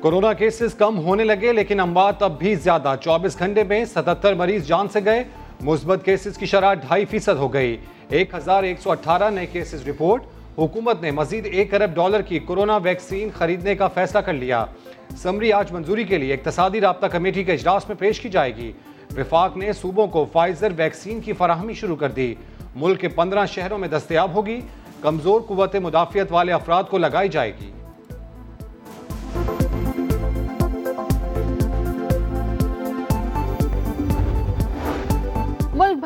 Corona cases کم ہونے لگے، لیکن اموات اب بھی زیادہ۔ چوبیس گھنٹے میں ستتر مریض جان سے گئے، مثبت کیسز کی شرح ڈھائی فیصد ہو گئی۔ ایک ہزار ایک سو اٹھارہ نئے کیسز رپورٹ حکومت نے مزید ایک ارب ڈالر کی کورونا ویکسین خریدنے کا فیصلہ کر لیا۔ سمری آج منظوری کے لیے اقتصادی رابطہ کمیٹی کے اجلاس میں پیش کی جائے گی۔ وفاق نے صوبوں کو فائزر ویکسین کی فراہمی شروع کر دی۔ ملک کے پندرہ شہروں میں دستیاب ہوگی۔ کمزور قوت مدافعت والے افراد کو لگائی جائے گی۔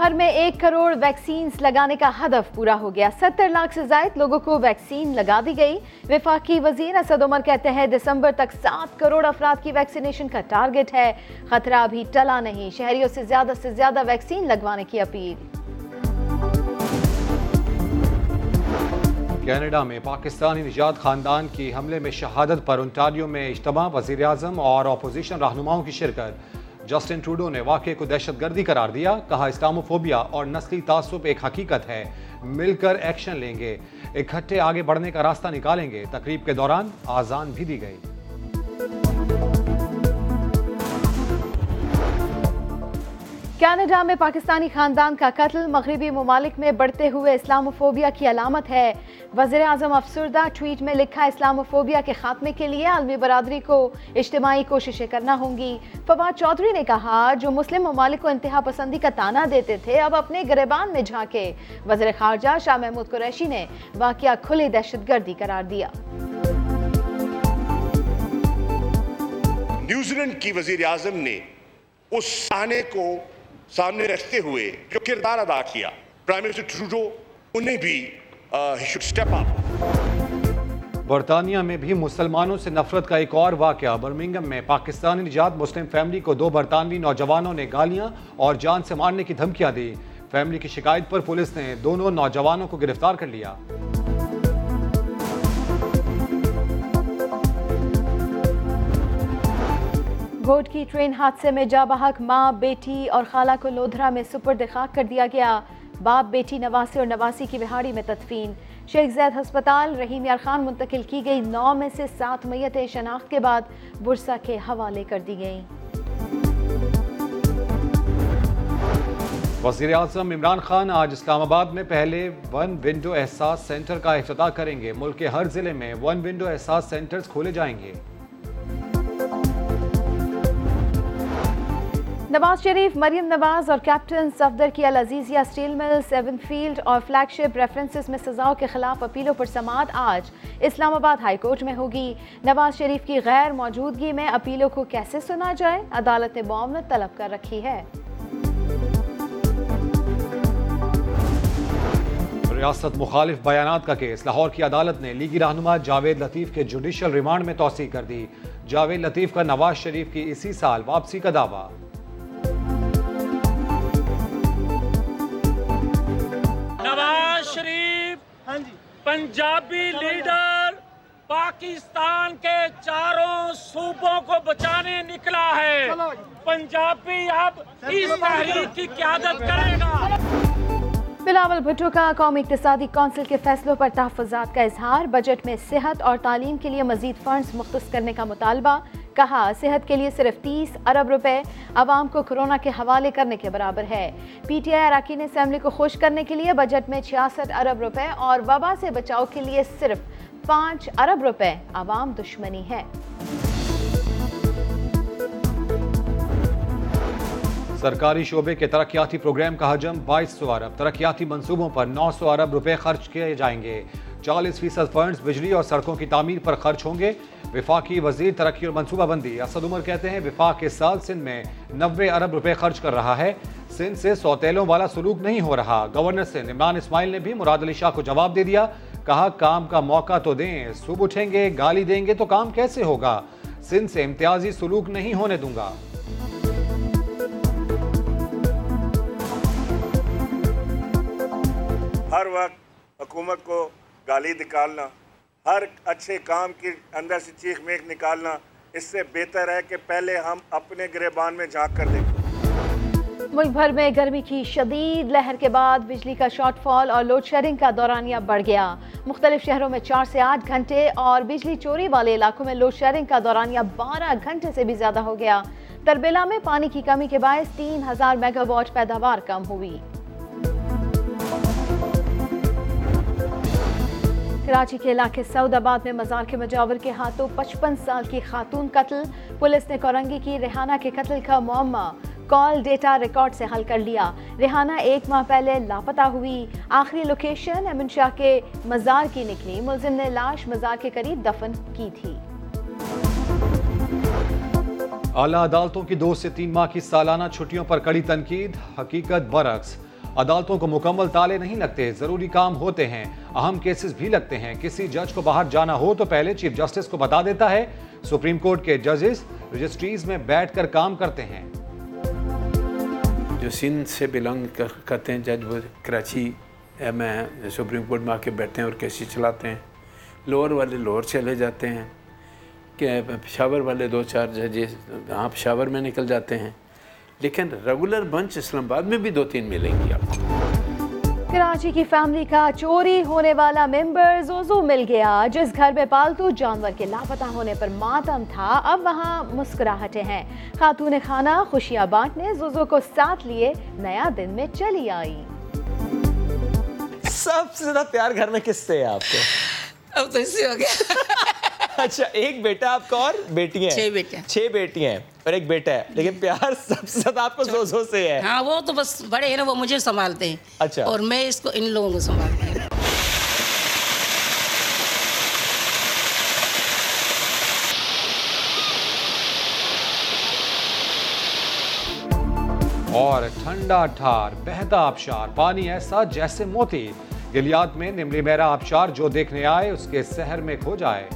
بھر میں ایک کروڑ ویکسینز لگانے کا ہدف پورا ہو گیا۔ ستر لاکھ سے زائد لوگوں کو ویکسین لگا دی گئی۔ وفاقی وزیر اسد عمر کہتے ہیں، دسمبر تک سات کروڑ افراد کی ویکسینیشن کا ٹارگٹ ہے۔ خطرہ ابھی ٹلا نہیں۔ شہریوں سے زیادہ سے زیادہ ویکسین لگوانے کی اپیل۔ کینیڈا میں پاکستانی نجات خاندان کی حملے میں شہادت پر انٹاریو میں اجتماع وزیر اعظم اور اپوزیشن رہنماؤں کی شرکت۔ جسٹن ٹروڈو نے واقعے کو دہشت گردی قرار دیا، کہا اسلاموفوبیا اور نسلی تعصب ایک حقیقت ہے، مل کر ایکشن لیں گے، اکٹھے آگے بڑھنے کا راستہ نکالیں گے، تقریب کے دوران آزان بھی دی گئی۔ کینیڈا میں پاکستانی خاندان کا قتل مغربی ممالک میں بڑھتے ہوئے اسلاموفوبیا کی علامت ہے۔ وزیر اعظم افسردہ ٹویٹ میں لکھا اسلاموفوبیا کے خاتمے کے لیے عالمی برادری کو اجتماعی کوششیں کرنا ہوں گی۔ فواد چودھری نے کہا، جو مسلم ممالک کو انتہا پسندی کا تانا دیتے تھے، اب اپنے گریبان میں جھانکے۔ وزیر خارجہ شاہ محمود قریشی نے واقعہ کھلی دہشت گردی قرار دیا۔ نیوزی لینڈ کی وزیر اعظم نے اس سانے کو سامنے رکھتے ہوئے جو کردار ادا کیا پرائم منسٹر ٹروڈو انہیں بھی سٹیپ اپ برطانیہ میں بھی مسلمانوں سے نفرت کا ایک اور واقعہ برمنگم میں پاکستانی نجات مسلم فیملی کو دو برطانوی نوجوانوں نے گالیاں اور جان سے مارنے کی دھمکیاں دی فیملی کی شکایت پر پولیس نے دونوں نوجوانوں کو گرفتار کر لیا۔ گوٹ کی ٹرین حادثے میں جا بحق، ماں، بیٹی اور خالہ کو لودھرا میں سپرد خاک کر دیا گیا۔ باپ، بیٹی نواسی اور نواسی کی بہاڑی میں تدفین۔ شیخ زید ہسپتال، رحیم یار خان منتقل کی گئی۔ نو میں سے سات میتیں شناخت کے بعد برسا کے حوالے کر دی گئیں۔ وزیر اعظم عمران خان آج اسلام آباد میں پہلے ون ونڈو احساس سینٹر کا افتتاح کریں گے۔ ملک کے ہر ضلع میں ون ونڈو احساس سینٹرز کھولے جائیں گے۔ نواز شریف، مریم نواز اور کیپٹن صفدر کی العزیزیہ سٹیل مل سیون فیلڈ اور فلیگ شپ ریفرنسز میں سزاؤں کے خلاف اپیلوں پر سماعت آج اسلام آباد ہائی کورٹ میں ہوگی۔ نواز شریف کی غیر موجودگی میں اپیلوں کو کیسے سنا جائے؟ عدالت نے معاونت طلب کر رکھی ہے۔ ریاست مخالف بیانات کا کیس۔ لاہور کی عدالت نے لیگی رہنما جاوید لطیف کے جوڈیشل ریمانڈ میں توسیع کر دی۔ جاوید لطیف کا نواز شریف کی اسی سال واپسی کا دعویٰ۔ شریف پنجابی لیڈر پاکستان کے چاروں صوبوں کو بچانے نکلا ہے۔ پنجابی اب اس تحریک کی قیادت کرے گا۔ بلاول بھٹو کا قومی اقتصادی کونسل کے فیصلوں پر تحفظات کا اظہار بجٹ میں صحت اور تعلیم کے لیے مزید فنڈز مختص کرنے کا مطالبہ کہا، صحت کے لیے صرف تیس ارب روپے عوام کو کرونا کے حوالے کرنے کے برابر ہے۔ پی ٹی آئی اراکین اسمبلی کو خوش کرنے کے لیے بجٹ میں چھیاسٹھ ارب روپے اور وبا سے بچاؤ کے لیے صرف پانچ ارب روپے عوام دشمنی ہے۔ سرکاری شعبے کے ترقیاتی پروگرام کا حجم بائیس سو ارب، ترقیاتی منصوبوں پر نو سو ارب روپے خرچ کیے جائیں گے۔ چالیس فیصد فنڈز بجلی اور سڑکوں کی تعمیر پر خرچ ہوں گے۔ وفاقی وزیر ترقی اور منصوبہ بندی اسد عمر کہتے ہیں، وفاق کے سال سندھ میں نوے ارب روپے خرچ کر رہا ہے۔ سندھ سے سوتیلوں والا سلوک نہیں ہو رہا۔ گورنر سندھ عمران اسماعیل نے بھی مراد علی شاہ کو جواب دے دیا۔ کہا، کام کا موقع تو دیں، صبح اٹھیں گے، گالی دیں گے تو کام کیسے ہوگا؟ سندھ سے امتیازی سلوک نہیں ہونے دوں گا۔ ہر وقت حکومت کو گالی نکالنا، ہر اچھے کام کے اندر سے چیخ میخ نکالنا، اس سے بہتر ہے کہ پہلے ہم اپنے گریبان میں جھانک کر دیکھیں ملک بھر میں گرمی کی شدید لہر کے بعد بجلی کا شارٹ فال اور لوڈ شیڈنگ کا دورانیہ بڑھ گیا۔ مختلف شہروں میں چار سے آٹھ گھنٹے اور بجلی چوری والے علاقوں میں لوڈ شیڈنگ کا دورانیہ بارہ گھنٹے سے بھی زیادہ ہو گیا۔ تربیلا میں پانی کی کمی کے باعث تین ہزار میگا واٹ پیداوار کم ہوئی۔ کراچی کے علاقے سعود آباد میں مزار کے مجاور کے ہاتھوں پچپن سال کی خاتون قتل۔ پولیس نے کورنگی کی ریحانہ کے قتل کا معمہ کال ڈیٹا ریکارڈ سے حل کر لیا۔ ریحانہ ایک ماہ پہلے لاپتہ ہوئی۔ آخری لوکیشن امن شاہ کے مزار کی نکلی۔ ملزم نے لاش مزار کے قریب دفن کی تھی۔ اعلیٰ عدالتوں کی دو سے تین ماہ کی سالانہ چھٹیوں پر کڑی تنقید، حقیقت برعکس۔ عدالتوں کو مکمل تالے نہیں لگتے، ضروری کام ہوتے ہیں۔ اہم کیسز بھی لگتے ہیں۔ کسی جج کو باہر جانا ہو تو پہلے چیف جسٹس کو بتا دیتا ہے۔ سپریم کورٹ کے ججز رجسٹریز میں بیٹھ کر کام کرتے ہیں۔ جو سندھ سے بلانگ کرتے ہیں جج وہ کراچی میں سپریم کورٹ میں آ کے بیٹھتے ہیں اور کیسی چلاتے ہیں۔ لوور والے لوور چلے جاتے ہیں۔ کہ پشاور والے دو چار ججز ہاں پشاور میں نکل جاتے ہیں۔ لیکن ریگولر بنچ اسلام آباد میں بھی دو تین ملیں گی آپ کو۔ کراچی کی فیملی کا چوری ہونے والا ممبر زوزو مل گیا۔ جس گھر میں پالتو جانور کے لاپتہ ہونے پر ماتم تھا اب وہاں مسکراہٹے ہیں۔ خاتون خانہ خوشیاں بانٹنے زوزو کو ساتھ لیے نیا دن میں چلی آئی۔ سب سے زیادہ پیار گھر میں کس سے ہے آپ کو؟ اب تو اس سے ہو گیا۔ اچھا ایک بیٹا آپ کا اور بیٹی ہیں۔ چھ بیٹی ہیں اور ایک بیٹا ہے۔ لیکن پیار سب سے زیادہ آپ کو زوزو سے ہے۔ ہاں وہ تو بس بڑے ہیں نا وہ مجھے سنبھالتے ہیں۔ اچھا۔ اور میں اس کو ان لوگوں کو سنبھالتی ہوں۔ اور ٹھنڈا ٹھار بہتا آبشار پانی ایسا جیسے موتی۔ گلیات میں نملی میرا آبشار جو دیکھنے آئے اس کے سحر میں کھو جائے۔